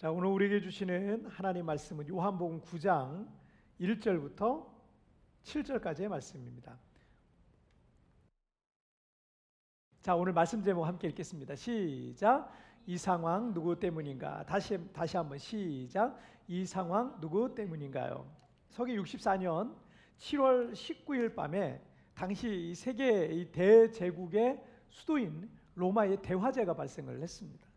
자, 오늘 우리에게 주시는 하나님 말씀은 요한복음 9장 1절부터 7절까지의 말씀입니다. 자, 오늘 말씀 제목 함께 읽겠습니다. 시작. 이 상황 누구 때문인가? 다시 다시 한번 시작. 이 상황 누구 때문인가요? 서기 64년 7월 19일 밤에 당시 세계 대제국의 수도인 로마의 대화재가 발생을 했습니다.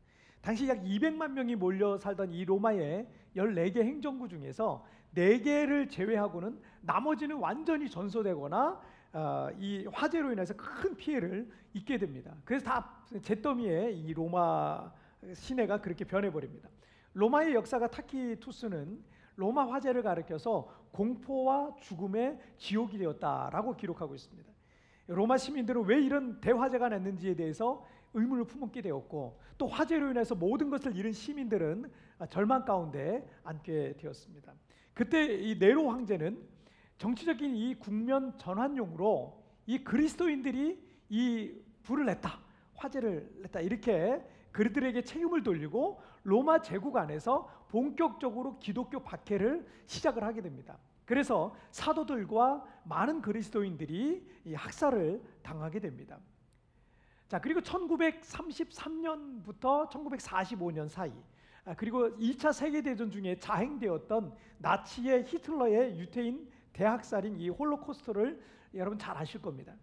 당시 약 200만 명이 몰려 살던 이 로마의 14개 행정구 중에서 4개를 제외하고는 나머지는 완전히 전소되거나 어, 이 화재로 인해서 큰 피해를 입게 됩니다. 그래서 다 잿더미에 이 로마 시내가 그렇게 변해버립니다. 로마의 역사가 타키투스는 로마 화재를 가리켜서 공포와 죽음의 지옥이 되었다라고 기록하고 있습니다. 로마 시민들은 왜 이런 대화재가 났는지에 대해서 의문을 품게 되었고 또 화재로 인해서 모든 것을 잃은 시민들은 절망 가운데 앉게 되었습니다. 그때 이 네로 황제는 정치적인 이 국면 전환용으로 이 그리스도인들이 이 불을 냈다, 화재를 냈다 이렇게 그들에게 책임을 돌리고 로마 제국 안에서 본격적으로 기독교 박해를 시작을 하게 됩니다. 그래서 사도들과 많은 그리스도인들이 학살을 당하게 됩니다. 자, 그리고 1933년부터 1945년 사이 아, 그리고 2차 세계대전 중에 자행되었던 나치의 히틀러의 유태인 대학살인 이 홀로코스트를 여러분 잘 아실 겁니다.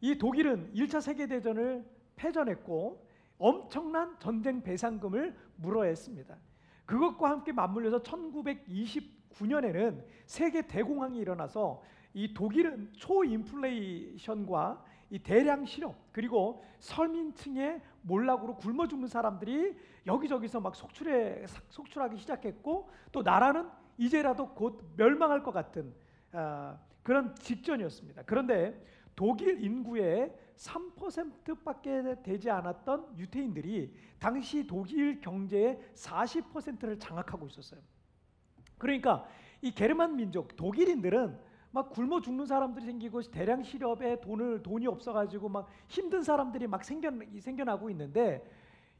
이 독일은 1차 세계대전을 패전했고 엄청난 전쟁 배상금을 물어했습니다. 그것과 함께 맞물려서 1929년에는 세계 대공황이 일어나서 이 독일은 초인플레이션과 이 대량 실업 그리고 서민층의 몰락으로 굶어 죽는 사람들이 여기저기서 막 속출해 속출하기 시작했고 또 나라는 이제라도 곧 멸망할 것 같은 어, 그런 직전이었습니다. 그런데 독일 인구의 3%밖에 되지 않았던 유태인들이 당시 독일 경제의 40%를 장악하고 있었어요. 그러니까 이 게르만 민족 독일인들은 막 굶어 죽는 사람들이 생기고 대량 실업에 돈을 돈이 없어가지고 막 힘든 사람들이 막 생겨 생겨나고 있는데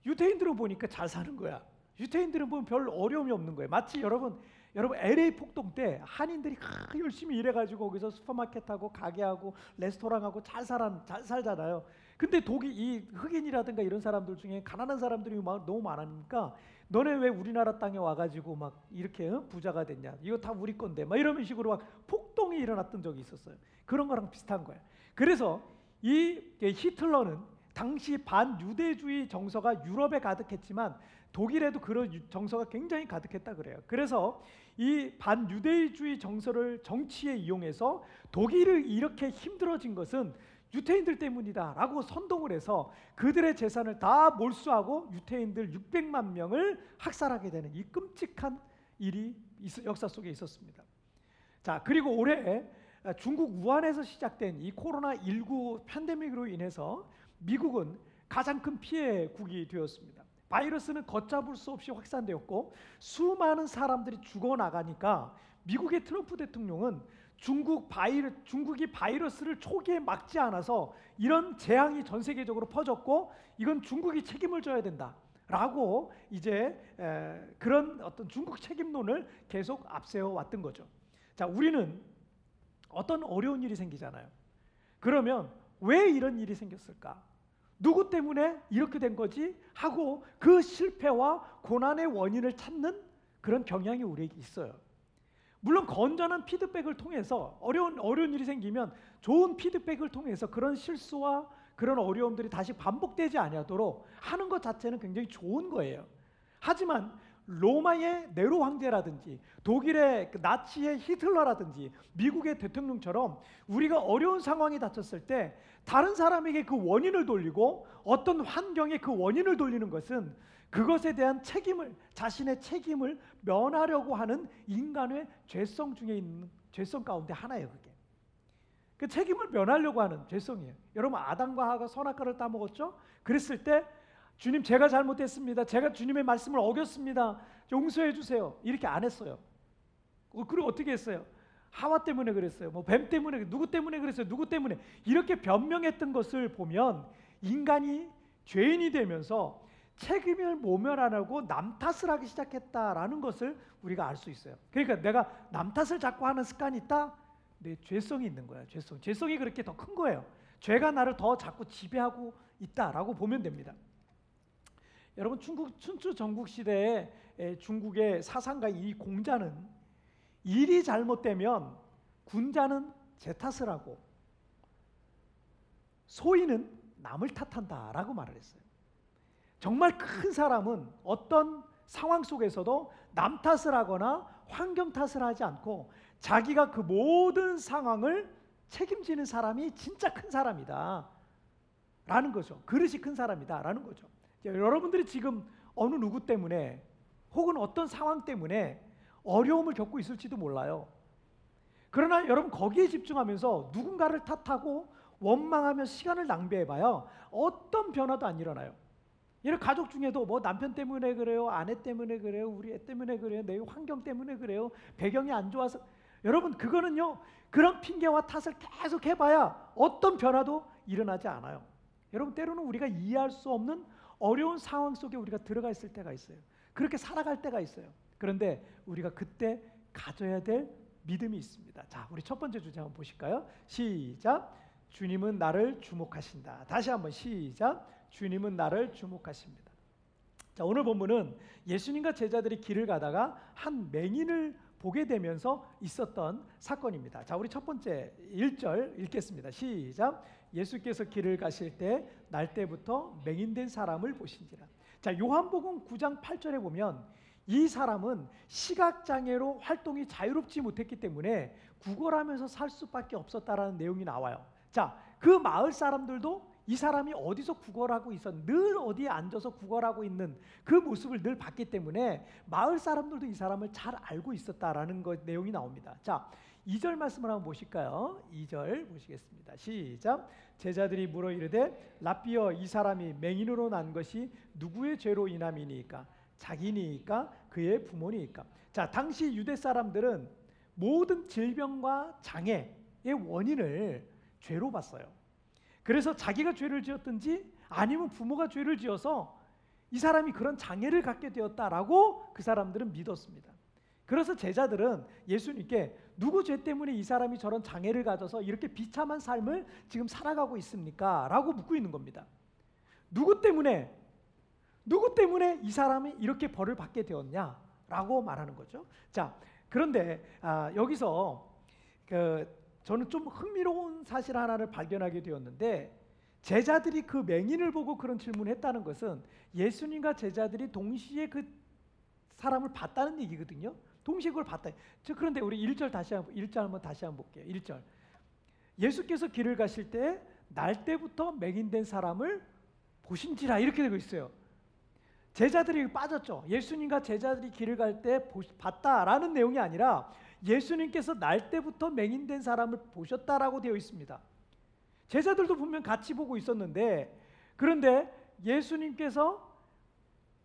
유태인들은 보니까 잘 사는 거야. 유태인들은 보면 별 어려움이 없는 거예요. 마치 여러분 여러분 LA 폭동 때 한인들이 열심히 일해가지고 거기서 슈퍼마켓하고 가게하고 레스토랑하고 잘 살아 잘 살잖아요. 근데 독일 이 흑인이라든가 이런 사람들 중에 가난한 사람들이 막 너무 많으니까 너네 왜 우리나라 땅에 와가지고 막 이렇게 어? 부자가 됐냐? 이거 다 우리 건데 막 이런 식으로 막 폭 동이 일어났던 적이 있었어요. 그런 거랑 비슷한 거예요. 그래서 이 히틀러는 당시 반유대주의 정서가 유럽에 가득했지만 독일에도 그런 정서가 굉장히 가득했다 그래요. 그래서 이 반유대주의 정서를 정치에 이용해서 독일을 이렇게 힘들어진 것은 유태인들 때문이다라고 선동을 해서 그들의 재산을 다 몰수하고 유태인들 600만 명을 학살하게 되는 이 끔찍한 일이 역사 속에 있었습니다. 자, 그리고 올해 중국 우한에서 시작된 이 코로나 19 팬데믹으로 인해서 미국은 가장 큰 피해국이 되었습니다. 바이러스는 걷잡을 수 없이 확산되었고 수많은 사람들이 죽어 나가니까 미국의 트럼프 대통령은 중국 바이러, 중국이 바이러스를 초기에 막지 않아서 이런 재앙이 전 세계적으로 퍼졌고 이건 중국이 책임을 져야 된다. 라고 이제 에, 그런 어떤 중국 책임론을 계속 앞세워 왔던 거죠. 자, 우리는 어떤 어려운 일이 생기잖아요. 그러면 왜 이런 일이 생겼을까? 누구 때문에 이렇게 된 거지? 하고 그 실패와 고난의 원인을 찾는 그런 경향이 우리에게 있어요. 물론 건전한 피드백을 통해서 어려운 어려운 일이 생기면 좋은 피드백을 통해서 그런 실수와 그런 어려움들이 다시 반복되지 아니하도록 하는 것 자체는 굉장히 좋은 거예요. 하지만 로마의 네로 황제라든지 독일의 그 나치의 히틀러라든지 미국의 대통령처럼 우리가 어려운 상황에 닥쳤을 때 다른 사람에게 그 원인을 돌리고 어떤 환경에 그 원인을 돌리는 것은 그것에 대한 책임을 자신의 책임을 면하려고 하는 인간의 죄성 중에 있는 죄성 가운데 하나예요, 그게. 그 책임을 면하려고 하는 죄성이에요. 여러분 아담과 하가 선악과를 따먹었죠? 그랬을 때 주님 제가 잘못했습니다. 제가 주님의 말씀을 어겼습니다. 용서해 주세요. 이렇게 안 했어요. 어, 그리고 어떻게 했어요? 하와 때문에 그랬어요. 뭐 뱀 때문에 누구 때문에 그랬어요. 누구 때문에 이렇게 변명했던 것을 보면 인간이 죄인이 되면서 책임을 모면하고 남 탓을 하기 시작했다라는 것을 우리가 알 수 있어요. 그러니까 내가 남 탓을 자꾸 하는 습관이 있다. 내 죄성이 있는 거야. 죄성. 죄성이 그렇게 더 큰 거예요. 죄가 나를 더 자꾸 지배하고 있다라고 보면 됩니다. 여러분 중국 춘추 전국 시대에 중국의 사상가 이 공자는 일이 잘못되면 군자는 제 탓을 하고 소인은 남을 탓한다라고 말을 했어요. 정말 큰 사람은 어떤 상황 속에서도 남 탓을 하거나 환경 탓을 하지 않고 자기가 그 모든 상황을 책임지는 사람이 진짜 큰 사람이다. 라는 거죠. 그릇이 큰 사람이다. 라는 거죠. 여러분들이 지금 어느 누구 때문에 혹은 어떤 상황 때문에 어려움을 겪고 있을지도 몰라요. 그러나 여러분 거기에 집중하면서 누군가를 탓하고 원망하며 시간을 낭비해봐요. 어떤 변화도 안 일어나요. 이런 가족 중에도 뭐 남편 때문에 그래요, 아내 때문에 그래요, 우리 애 때문에 그래요, 내 환경 때문에 그래요, 배경이 안 좋아서 여러분 그거는요 그런 핑계와 탓을 계속 해봐야 어떤 변화도 일어나지 않아요. 여러분 때로는 우리가 이해할 수 없는 어려운 상황 속에 우리가 들어가 있을 때가 있어요. 그렇게 살아갈 때가 있어요. 그런데 우리가 그때 가져야 될 믿음이 있습니다. 자, 우리 첫 번째 주제 한번 보실까요? 시작. 주님은 나를 주목하신다. 다시 한번 시작. 주님은 나를 주목하십니다. 자, 오늘 본문은 예수님과 제자들이 길을 가다가 한 맹인을 보게 되면서 있었던 사건입니다. 자, 우리 첫 번째 1절 읽겠습니다. 시작. 예수께서 길을 가실 때 날때부터 맹인된 사람을 보신지라. 자, 요한복음 9장 8절에 보면 이 사람은 시각 장애로 활동이 자유롭지 못했기 때문에 구걸하면서 살 수밖에 없었다라는 내용이 나와요. 자, 그 마을 사람들도 이 사람이 어디서 구걸하고 있어 늘 어디에 앉아서 구걸하고 있는 그 모습을 늘 봤기 때문에 마을 사람들도 이 사람을 잘 알고 있었다라는 것 내용이 나옵니다. 자, 2절 말씀을 한번 보실까요? 2절 보시겠습니다. 시작. 제자들이 물어 이르되 라비어 이 사람이 맹인으로 난 것이 누구의 죄로 인함이니까 자기니까 그의 부모니까. 자, 당시 유대 사람들은 모든 질병과 장애의 원인을 죄로 봤어요. 그래서 자기가 죄를 지었든지 아니면 부모가 죄를 지어서 이 사람이 그런 장애를 갖게 되었다라고 그 사람들은 믿었습니다. 그래서 제자들은 예수님께 누구 죄 때문에 이 사람이 저런 장애를 가져서 이렇게 비참한 삶을 지금 살아가고 있습니까? 라고 묻고 있는 겁니다. 누구 때문에 누구 때문에 이 사람이 이렇게 벌을 받게 되었냐? 라고 말하는 거죠. 자, 그런데 아, 여기서 그 저는 좀 흥미로운 사실 하나를 발견하게 되었는데 제자들이 그 맹인을 보고 그런 질문을 했다는 것은 예수님과 제자들이 동시에 그 사람을 봤다는 얘기거든요. 동시에 그걸 봤다. 저 그런데 우리 1절 다시 한번 1절 한번 다시 한번 볼게요. 1절. 예수께서 길을 가실 때 날 때부터 맹인된 사람을 보신지라 이렇게 되고 있어요. 제자들이 빠졌죠. 예수님과 제자들이 길을 갈 때 봤다라는 내용이 아니라 예수님께서 날 때부터 맹인된 사람을 보셨다라고 되어 있습니다. 제자들도 분명 같이 보고 있었는데 그런데 예수님께서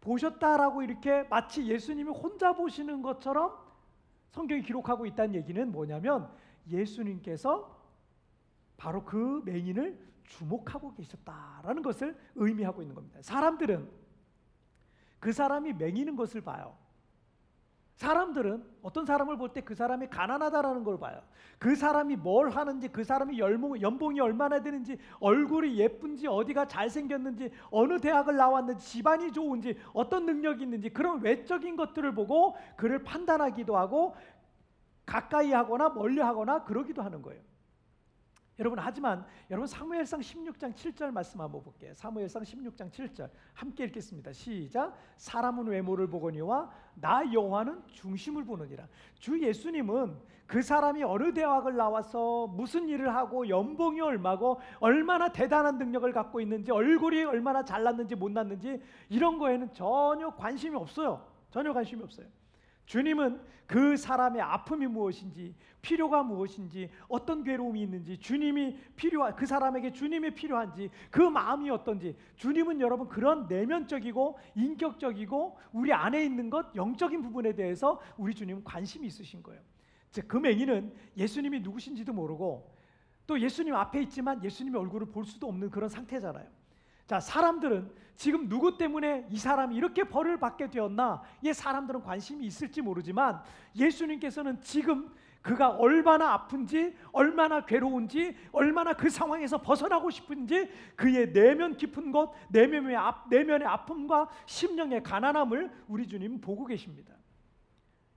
보셨다라고 이렇게 마치 예수님이 혼자 보시는 것처럼 성경이 기록하고 있다는 얘기는 뭐냐면 예수님께서 바로 그 맹인을 주목하고 계셨다라는 것을 의미하고 있는 겁니다. 사람들은 그 사람이 맹이는 것을 봐요. 사람들은 어떤 사람을 볼 때 그 사람이 가난하다라는 걸 봐요. 그 사람이 뭘 하는지, 그 사람이 연봉, 연봉이 얼마나 되는지, 얼굴이 예쁜지, 어디가 잘생겼는지, 어느 대학을 나왔는지, 집안이 좋은지, 어떤 능력이 있는지 그런 외적인 것들을 보고 그를 판단하기도 하고 가까이 하거나 멀리 하거나 그러기도 하는 거예요. 여러분 하지만 여러분 사무엘상 16장 7절 말씀 한번 볼게요. 사무엘상 16장 7절 함께 읽겠습니다. 시작. 사람은 외모를 보거니와 나 여호와는 중심을 보느니라. 주 예수님은 그 사람이 어느 대학을 나와서 무슨 일을 하고 연봉이 얼마고 얼마나 대단한 능력을 갖고 있는지 얼굴이 얼마나 잘났는지 못났는지 이런 거에는 전혀 관심이 없어요. 전혀 관심이 없어요. 주님은 그 사람의 아픔이 무엇인지 필요가 무엇인지 어떤 괴로움이 있는지 주님이 필요한 그 사람에게 주님이 필요한지 그 마음이 어떤지 주님은 여러분 그런 내면적이고 인격적이고 우리 안에 있는 것 영적인 부분에 대해서 우리 주님은 관심이 있으신 거예요. 그 맹인은 예수님이 누구신지도 모르고 또 예수님 앞에 있지만 예수님의 얼굴을 볼 수도 없는 그런 상태잖아요. 자, 자, 사람들은 지금 누구 때문에 이 사람이 이렇게 벌을 받게 되었나? 이 사람들은 관심이 있을지 모르지만 예수님께서는 지금 그가 얼마나 아픈지, 얼마나 괴로운지, 얼마나 그 상황에서 벗어나고 싶은지 그의 내면 깊은 것, 내면의, 아, 내면의 아픔과 심령의 가난함을 우리 주님 보고 계십니다.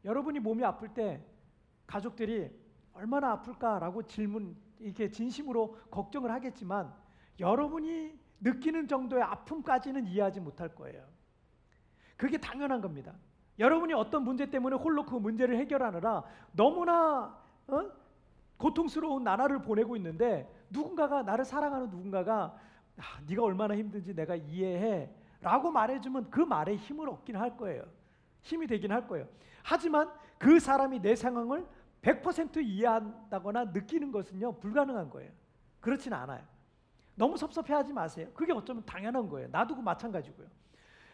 여러분이 몸이 아플 때 가족들이 얼마나 아플까라고 질문 이렇게 진심으로 걱정을 하겠지만 여러분이 느끼는 정도의 아픔까지는 이해하지 못할 거예요. 그게 당연한 겁니다. 여러분이 어떤 문제 때문에 홀로 그 문제를 해결하느라 너무나 어? 고통스러운 나날을 보내고 있는데 누군가가 나를 사랑하는 누군가가 아, 네가 얼마나 힘든지 내가 이해해 라고 말해주면 그 말에 힘을 얻긴 할 거예요. 힘이 되긴 할 거예요. 하지만 그 사람이 내 상황을 100% 이해한다거나 느끼는 것은요 불가능한 거예요. 그렇지는 않아요. 너무 섭섭해하지 마세요. 그게 어쩌면 당연한 거예요. 나도 그 마찬가지고요.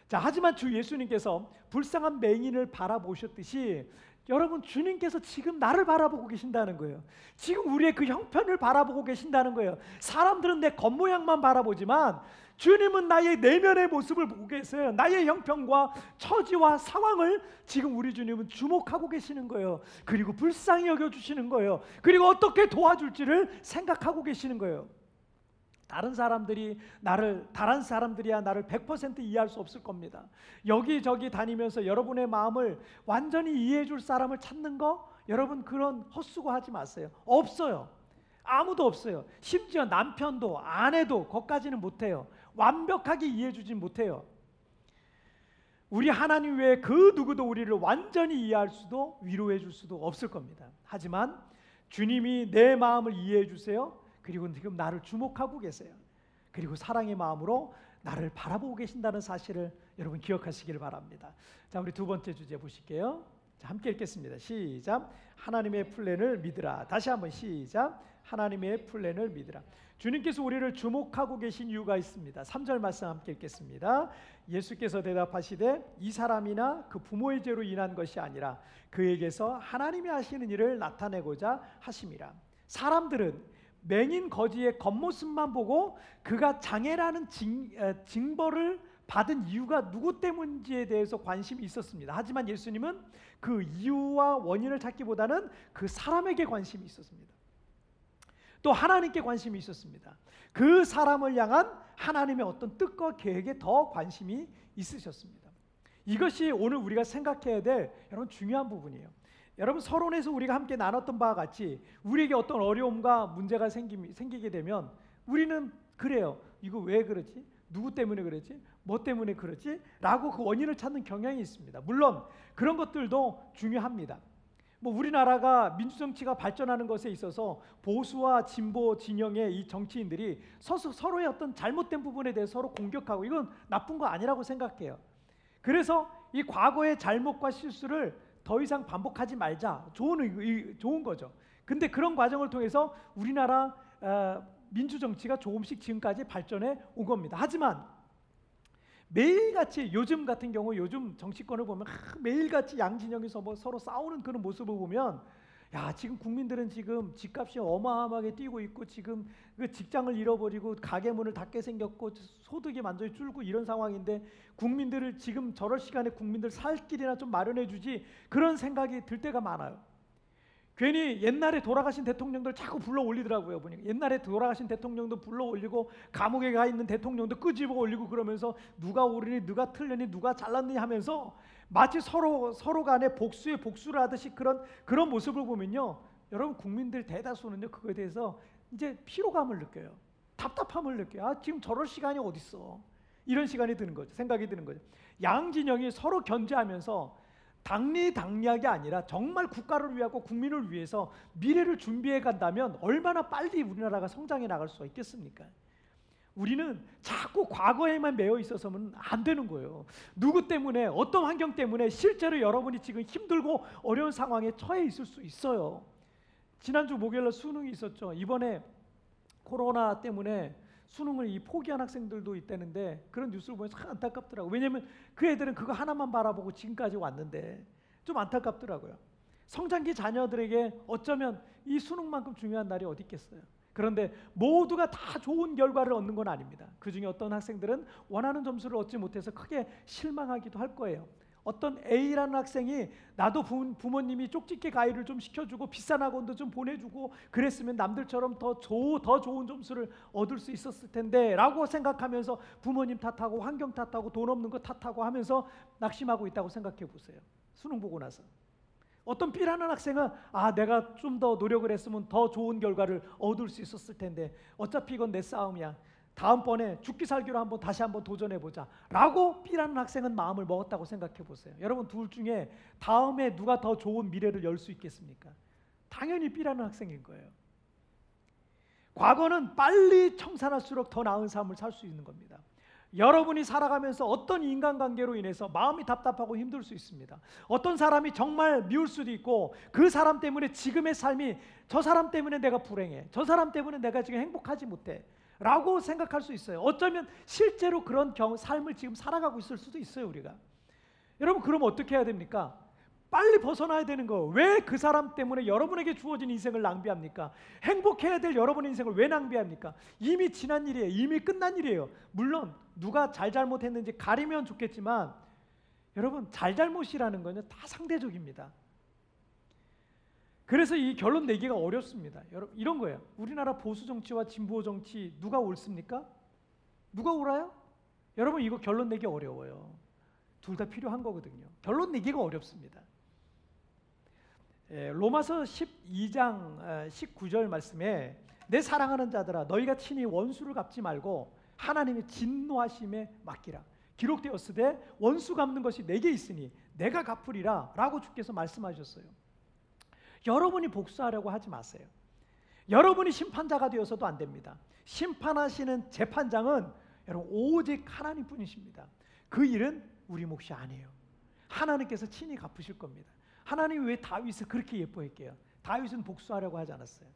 자, 하지만 주 예수님께서 불쌍한 맹인을 바라보셨듯이 여러분 주님께서 지금 나를 바라보고 계신다는 거예요. 지금 우리의 그 형편을 바라보고 계신다는 거예요. 사람들은 내 겉모양만 바라보지만 주님은 나의 내면의 모습을 보고 계세요. 나의 형편과 처지와 상황을 지금 우리 주님은 주목하고 계시는 거예요. 그리고 불쌍히 여겨 주시는 거예요. 그리고 어떻게 도와줄지를 생각하고 계시는 거예요. 다른 사람들이 나를 다른 사람들이야 나를 100% 이해할 수 없을 겁니다. 여기저기 다니면서 여러분의 마음을 완전히 이해해 줄 사람을 찾는 거 여러분 그런 헛수고 하지 마세요. 없어요. 아무도 없어요. 심지어 남편도 아내도 거까지는 못 해요. 완벽하게 이해해 주진 못해요. 우리 하나님 외에 그 누구도 우리를 완전히 이해할 수도 위로해 줄 수도 없을 겁니다. 하지만 주님이 내 마음을 이해해 주세요. 그리고 지금 나를 주목하고 계세요. 그리고 사랑의 마음으로 나를 바라보고 계신다는 사실을 여러분 기억하시길 바랍니다. 자, 우리 두 번째 주제 보실게요. 자, 함께 읽겠습니다. 시작. 하나님의 플랜을 믿으라. 다시 한번 시작. 하나님의 플랜을 믿으라. 주님께서 우리를 주목하고 계신 이유가 있습니다. 3절 말씀 함께 읽겠습니다. 예수께서 대답하시되 이 사람이나 그 부모의 죄로 인한 것이 아니라 그에게서 하나님이 하시는 일을 나타내고자 하심이라. 사람들은 맹인 거지의 겉모습만 보고 그가 장애라는 징, 징벌을 받은 이유가 누구 때문인지에 대해서 관심이 있었습니다. 하지만 예수님은 그 이유와 원인을 찾기보다는 그 사람에게 관심이 있었습니다. 또 하나님께 관심이 있었습니다. 그 사람을 향한 하나님의 어떤 뜻과 계획에 더 관심이 있으셨습니다. 이것이 오늘 우리가 생각해야 될 여러분 중요한 부분이에요. 여러분 서론에서 우리가 함께 나눴던 바와 같이 우리에게 어떤 어려움과 문제가 생기, 생기게 되면 우리는 그래요. 이거 왜 그러지? 누구 때문에 그러지? 뭐 때문에 그러지? 라고 그 원인을 찾는 경향이 있습니다. 물론 그런 것들도 중요합니다. 뭐 우리나라가 민주정치가 발전하는 것에 있어서 보수와 진보 진영의 이 정치인들이 서서 서로의 어떤 잘못된 부분에 대해 서로 공격하고 이건 나쁜 거 아니라고 생각해요. 그래서 이 과거의 잘못과 실수를 더 이상 반복하지 말자. 좋은 좋은 거죠. 근데 그런 과정을 통해서 우리나라 어, 민주 정치가 조금씩 지금까지 발전해 온 겁니다. 하지만 매일같이 요즘 같은 경우 요즘 정치권을 보면 매일같이 양진영에서 뭐 서로 싸우는 그런 모습을 보면 야 지금 국민들은 지금 집값이 어마어마하게 뛰고 있고 지금 그 직장을 잃어버리고 가게 문을 닫게 생겼고 소득이 완전히 줄고 이런 상황인데 국민들을 지금 저럴 시간에 국민들 살 길이나 좀 마련해 주지 그런 생각이 들 때가 많아요. 괜히 옛날에 돌아가신 대통령들 자꾸 불러 올리더라고요 보니까 옛날에 돌아가신 대통령도 불러 올리고 감옥에 가 있는 대통령도 끄집어 올리고 그러면서 누가 옳으니 누가 틀렸니 누가 잘났니 하면서 마치 서로 서로 간에 복수에 복수를 하듯이 그런 그런 모습을 보면요. 여러분 국민들 대다수는요. 그거에 대해서 이제 피로감을 느껴요. 답답함을 느껴요. 아, 지금 저럴 시간이 어딨어. 이런 시간이 드는 거죠. 생각이 드는 거죠. 양진영이 서로 견제하면서 당리당략이 아니라 정말 국가를 위하고 국민을 위해서 미래를 준비해 간다면 얼마나 빨리 우리나라가 성장해 나갈 수 있겠습니까? 우리는 자꾸 과거에만 매여 있어서는 안 되는 거예요. 누구 때문에 어떤 환경 때문에 실제로 여러분이 지금 힘들고 어려운 상황에 처해 있을 수 있어요. 지난주 목요일 수능이 있었죠. 이번에 코로나 때문에 수능을 이 포기한 학생들도 있다는데 그런 뉴스를 보면서 참 안타깝더라고. 왜냐하면 그 애들은 그거 하나만 바라보고 지금까지 왔는데 좀 안타깝더라고요. 성장기 자녀들에게 어쩌면 이 수능만큼 중요한 날이 어디 있겠어요. 그런데 모두가 다 좋은 결과를 얻는 건 아닙니다. 그 중에 어떤 학생들은 원하는 점수를 얻지 못해서 크게 실망하기도 할 거예요. 어떤 A라는 학생이 나도 부, 부모 님이 쪽집게 가위를 좀 시켜주고 비싼 학원도 좀 보내주고 그랬으면 남들처럼 더, 조, 더 좋은 점수를 얻을 수 있었을 텐데 라고 생각하면서 부모님 탓하고 환경 탓하고 돈 없는 거 탓하고 하면서 낙심하고 있다고 생각해 보세요. 수능 보고 나서. 어떤 B라는 학생은 아 내가 좀 더 노력을 했으면 더 좋은 결과를 얻을 수 있었을 텐데 어차피 이건 내 싸움이야. 다음번에 죽기 살기로 한번 다시 한번 도전해 보자. 라고 B라는 학생은 마음을 먹었다고 생각해 보세요. 여러분 둘 중에 다음에 누가 더 좋은 미래를 열 수 있겠습니까? 당연히 B라는 학생인 거예요. 과거는 빨리 청산할수록 더 나은 삶을 살 수 있는 겁니다. 여러분이 살아가면서 어떤 인간관계로 인해서 마음이 답답하고 힘들 수 있습니다. 어떤 사람이 정말 미울 수도 있고 그 사람 때문에 지금의 삶이 저 사람 때문에 내가 불행해. 저 사람 때문에 내가 지금 행복하지 못해. 라고 생각할 수 있어요. 어쩌면 실제로 그런 경, 삶을 지금 살아가고 있을 수도 있어요, 우리가. 여러분, 그럼 어떻게 해야 됩니까? 빨리 벗어나야 되는 거. 왜 그 사람 때문에 여러분에게 주어진 인생을 낭비합니까? 행복해야 될 여러분의 인생을 왜 낭비합니까? 이미 지난 일이에요. 이미 끝난 일이에요. 물론 누가 잘잘못했는지 가리면 좋겠지만 여러분 잘잘못이라는 거는 다 상대적입니다. 그래서 이 결론 내기가 어렵습니다. 여러분 이런 거예요. 우리나라 보수 정치와 진보 정치 누가 옳습니까? 누가 옳아요? 여러분 이거 결론 내기 어려워요. 둘 다 필요한 거거든요. 결론 내기가 어렵습니다. 예, 로마서 12장 19절 어, 말씀에 내 사랑하는 자들아 너희가 친히 원수를 갚지 말고 하나님의 진노하심에 맡기라. 기록되었으되 원수 갚는 것이 내게 있으니 내가 갚으리라라고 주께서 말씀하셨어요. 여러분이 복수하려고 하지 마세요. 여러분이 심판자가 되어서도 안 됩니다. 심판하시는 재판장은 여러분 오직 하나님 뿐이십니다. 그 일은 우리 몫이 아니에요. 하나님께서 친히 갚으실 겁니다. 하나님이 왜 다윗을 그렇게 예뻐했게요? 다윗은 복수하려고 하지 않았어요.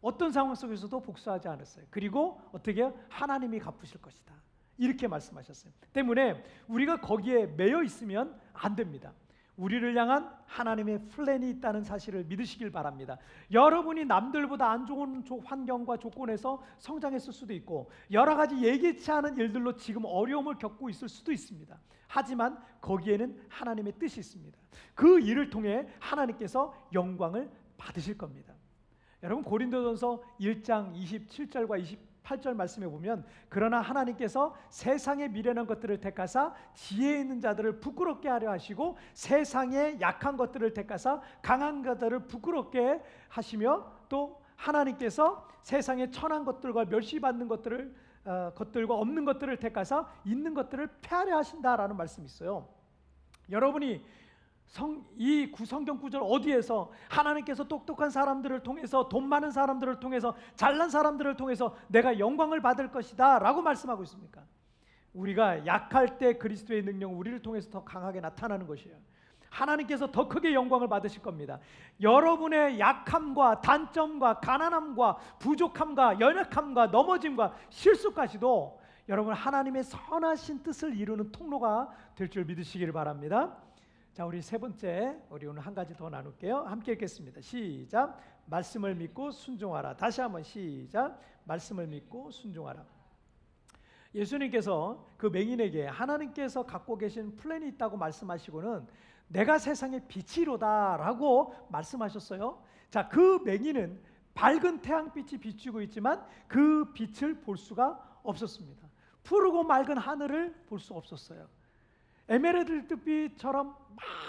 어떤 상황 속에서도 복수하지 않았어요. 그리고 어떻게 하나님이 갚으실 것이다. 이렇게 말씀하셨어요. 때문에 우리가 거기에 매여 있으면 안 됩니다. 우리를 향한 하나님의 플랜이 있다는 사실을 믿으시길 바랍니다. 여러분이 남들보다 안 좋은 환경과 조건에서 성장했을 수도 있고 여러 가지 예기치 않은 일들로 지금 어려움을 겪고 있을 수도 있습니다. 하지만 거기에는 하나님의 뜻이 있습니다. 그 일을 통해 하나님께서 영광을 받으실 겁니다. 여러분 고린도전서 1장 27절과 8절 말씀에 보면 그러나 하나님께서 세상의 미련한 것들을 택하사 지혜 있는 자들을 부끄럽게 하려 하시고 세상의 약한 것들을 택하사 강한 자들을 부끄럽게 하시며 또 하나님께서 세상의 천한 것들과 멸시받는 것들을 어, 것들과 없는 것들을 택하사 있는 것들을 폐하려 하신다라는 말씀이 있어요. 여러분이 성, 이 구성경 구절 어디에서 하나님께서 똑똑한 사람들을 통해서 돈 많은 사람들을 통해서 잘난 사람들을 통해서 내가 영광을 받을 것이다 라고 말씀하고 있습니까? 우리가 약할 때 그리스도의 능력 우리를 통해서 더 강하게 나타나는 것이에요. 하나님께서 더 크게 영광을 받으실 겁니다. 여러분의 약함과 단점과 가난함과 부족함과 연약함과 넘어짐과 실수까지도 여러분 하나님의 선하신 뜻을 이루는 통로가 될 줄 믿으시기를 바랍니다. 자, 우리 세 번째 우리 오늘 한 가지 더 나눌게요. 함께 읽겠습니다. 시작. 말씀을 믿고 순종하라. 다시 한번 시작. 말씀을 믿고 순종하라. 예수님께서 그 맹인에게 하나님께서 갖고 계신 플랜이 있다고 말씀하시고는 내가 세상의 빛이로다라고 말씀하셨어요. 자, 그 맹인은 밝은 태양빛이 비추고 있지만 그 빛을 볼 수가 없었습니다. 푸르고 맑은 하늘을 볼 수 없었어요. 에메랄드 빛처럼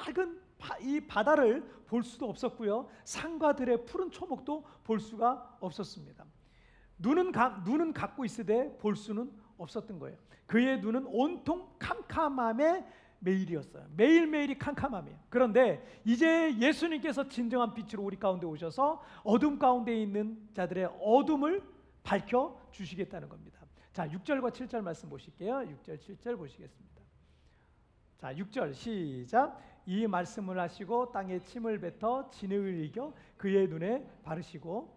맑은 이 바다를 볼 수도 없었고요. 산과 들의 푸른 초목도 볼 수가 없었습니다. 눈은 가, 눈은 갖고 있으되 볼 수는 없었던 거예요. 그의 눈은 온통 캄캄함의 매일이었어요. 매일매일이 캄캄함이에요. 그런데 이제 예수님께서 진정한 빛으로 우리 가운데 오셔서 어둠 가운데 있는 자들의 어둠을 밝혀 주시겠다는 겁니다. 자, 6절과 7절 말씀 보실게요. 6절, 7절 보시겠습니다. 자, 6절 시작. 이 말씀을 하시고 땅에 침을 뱉어 진흙을 이겨 그의 눈에 바르시고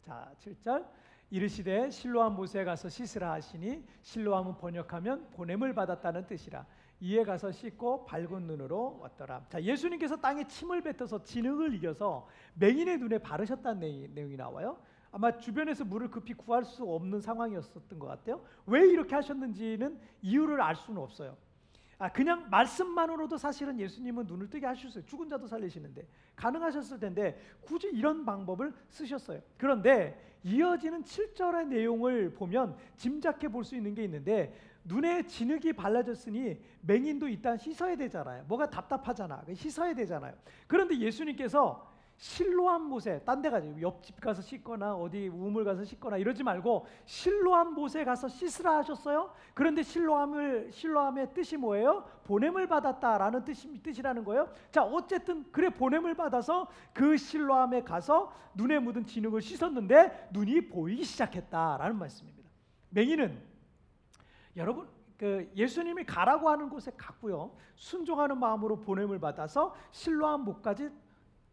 자, 7절. 이르시되 실로암 못에 가서 씻으라 하시니 실로암은 번역하면 보냄을 받았다는 뜻이라. 이에 가서 씻고 밝은 눈으로 왔더라. 자, 예수님께서 땅에 침을 뱉어서 진흙을 이겨서 맹인의 눈에 바르셨다는 내용이 나와요. 아마 주변에서 물을 급히 구할 수 없는 상황이었었던 것 같아요. 왜 이렇게 하셨는지는 이유를 알 수는 없어요. 아 그냥 말씀만으로도 사실은 예수님은 눈을 뜨게 하셨어요. 죽은 자도 살리시는데 가능하셨을 텐데 굳이 이런 방법을 쓰셨어요. 그런데 이어지는 7절의 내용을 보면 짐작해 볼 수 있는 게 있는데 눈에 진흙이 발라졌으니 맹인도 일단 씻어야 되잖아요. 뭐가 답답하잖아. 씻어야 되잖아요. 그런데 예수님께서 실로암 못에 딴 데 가지 옆집 가서 씻거나 어디 우물 가서 씻거나 이러지 말고 실로암 못에 가서 씻으라 하셨어요. 그런데 실로암을 실로암의 뜻이 뭐예요? 보냄을 받았다라는 뜻이 뜻이라는 거예요. 자, 어쨌든 그래 보냄을 받아서 그 실로암에 가서 눈에 묻은 진흙을 씻었는데 눈이 보이기 시작했다라는 말씀입니다. 맹인은 여러분 그 예수님이 가라고 하는 곳에 갔고요. 순종하는 마음으로 보냄을 받아서 실로암 못까지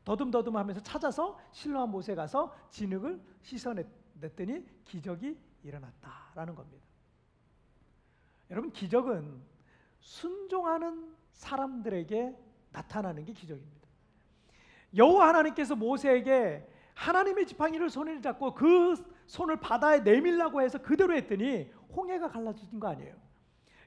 더듬더듬 하면서 찾아서 실로암 못에 가서 진흙을 씻어냈더니 기적이 일어났다라는 겁니다. 여러분 기적은 순종하는 사람들에게 나타나는 게 기적입니다. 여호와 하나님께서 모세에게 하나님의 지팡이를 손에 잡고 그 손을 바다에 내밀라고 해서 그대로 했더니 홍해가 갈라진 거 아니에요.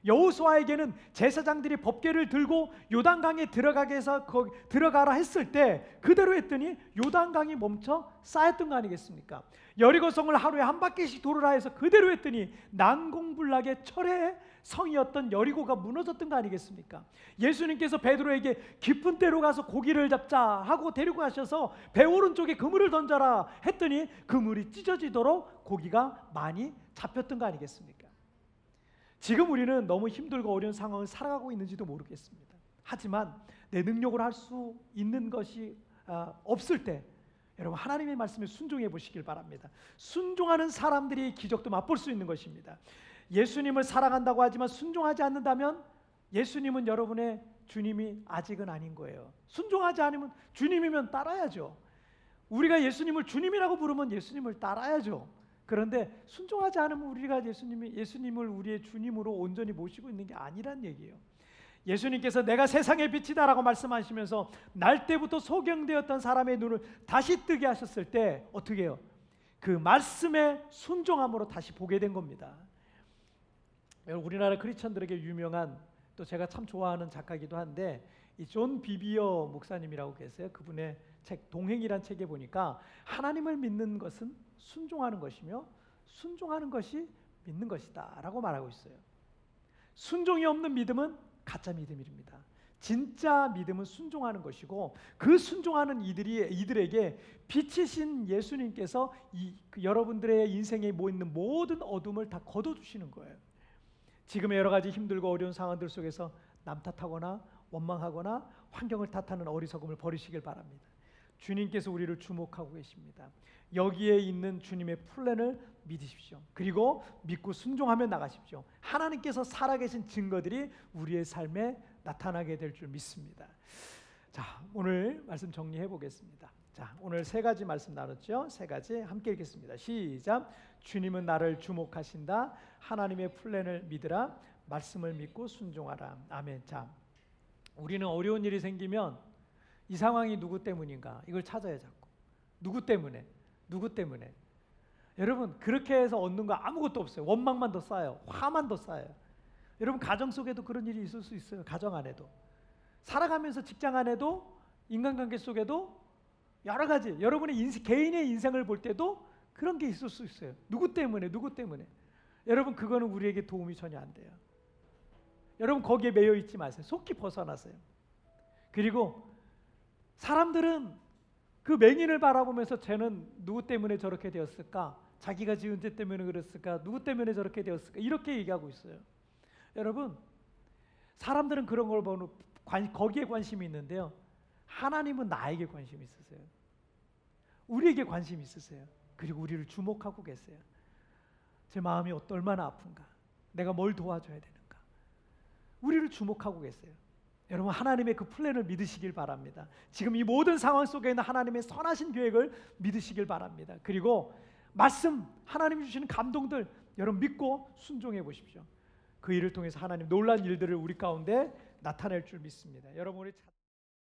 여호수아에게는 제사장들이 법궤를 들고 요단강에 들어가게 해서 거기 들어가라 했을 때 그대로 했더니 요단강이 멈춰 쌓였던 거 아니겠습니까? 여리고성을 하루에 한 바퀴씩 돌으라 해서 그대로 했더니 난공불락의 철의 성이었던 여리고가 무너졌던 거 아니겠습니까? 예수님께서 베드로에게 깊은 데로 가서 고기를 잡자 하고 데리고 가셔서 배 오른쪽에 그물을 던져라 했더니 그물이 찢어지도록 고기가 많이 잡혔던 거 아니겠습니까? 지금 우리는 너무 힘들고 어려운 상황을 살아가고 있는지도 모르겠습니다. 하지만 내 능력으로 할 수 있는 것이 아, 없을 때 여러분 하나님의 말씀에 순종해 보시길 바랍니다. 순종하는 사람들이 기적도 맛볼 수 있는 것입니다. 예수님을 사랑한다고 하지만 순종하지 않는다면 예수님은 여러분의 주님이 아직은 아닌 거예요. 순종하지 않으면 주님이면 따라야죠. 우리가 예수님을 주님이라고 부르면 예수님을 따라야죠. 그런데 순종하지 않으면 우리가 예수님이 예수님을 우리의 주님으로 온전히 모시고 있는 게 아니란 얘기예요. 예수님께서 내가 세상의 빛이다라고 말씀하시면서 날 때부터 소경되었던 사람의 눈을 다시 뜨게 하셨을 때 어떻게 해요? 그 말씀에 순종함으로 다시 보게 된 겁니다. 우리나라 크리스천들에게 유명한 또 제가 참 좋아하는 작가기도 한데 이 존 비비어 목사님이라고 계세요. 그분의 책 동행이란 책에 보니까 하나님을 믿는 것은 순종하는 것이며 순종하는 것이 믿는 것이다라고 말하고 있어요. 순종이 없는 믿음은 가짜 믿음입니다. 진짜 믿음은 순종하는 것이고 그 순종하는 이들이 이들에게 빛이신 예수님께서 이, 그 여러분들의 인생에 모이는 모든 어둠을 다 걷어 주시는 거예요. 지금의 여러 가지 힘들고 어려운 상황들 속에서 남 탓하거나 원망하거나 환경을 탓하는 어리석음을 버리시길 바랍니다. 주님께서 우리를 주목하고 계십니다. 여기에 있는 주님의 플랜을 믿으십시오. 그리고 믿고 순종하며 나가십시오. 하나님께서 살아계신 증거들이 우리의 삶에 나타나게 될 줄 믿습니다. 자, 오늘 말씀 정리해 보겠습니다. 자, 오늘 세 가지 말씀 나눴죠? 세 가지 함께 읽겠습니다. 시작. 주님은 나를 주목하신다. 하나님의 플랜을 믿으라. 말씀을 믿고 순종하라. 아멘. 자, 우리는 어려운 일이 생기면 이 상황이 누구 때문인가? 이걸 찾아야 자꾸. 누구 때문에? 누구 때문에? 여러분 그렇게 해서 얻는 거 아무것도 없어요. 원망만 더 쌓여요. 화만 더 쌓여요. 여러분 가정 속에도 그런 일이 있을 수 있어요. 가정 안에도. 살아가면서 직장 안에도 인간관계 속에도 여러 가지 여러분의 인생, 개인의 인생을 볼 때도 그런 게 있을 수 있어요. 누구 때문에 누구 때문에. 여러분 그거는 우리에게 도움이 전혀 안 돼요. 여러분 거기에 매여 있지 마세요. 속히 벗어나세요. 그리고 사람들은 그 맹인을 바라보면서 쟤는 누구 때문에 저렇게 되었을까? 자기가 지은 죄 때문에 그랬을까? 누구 때문에 저렇게 되었을까? 이렇게 얘기하고 있어요. 여러분, 사람들은 그런 걸 보는 거기에 관심이 있는데요. 하나님은 나에게 관심이 있으세요. 우리에게 관심이 있으세요. 그리고 우리를 주목하고 계세요. 제 마음이 얼마나 아픈가? 내가 뭘 도와줘야 되는가? 우리를 주목하고 계세요. 여러분 하나님의 그 플랜을 믿으시길 바랍니다. 지금 이 모든 상황 속에 있는 하나님의 선하신 계획을 믿으시길 바랍니다. 그리고 말씀 하나님이 주시는 감동들 여러분 믿고 순종해 보십시오. 그 일을 통해서 하나님 놀란 일들을 우리 가운데 나타낼 줄 믿습니다. 여러분 우리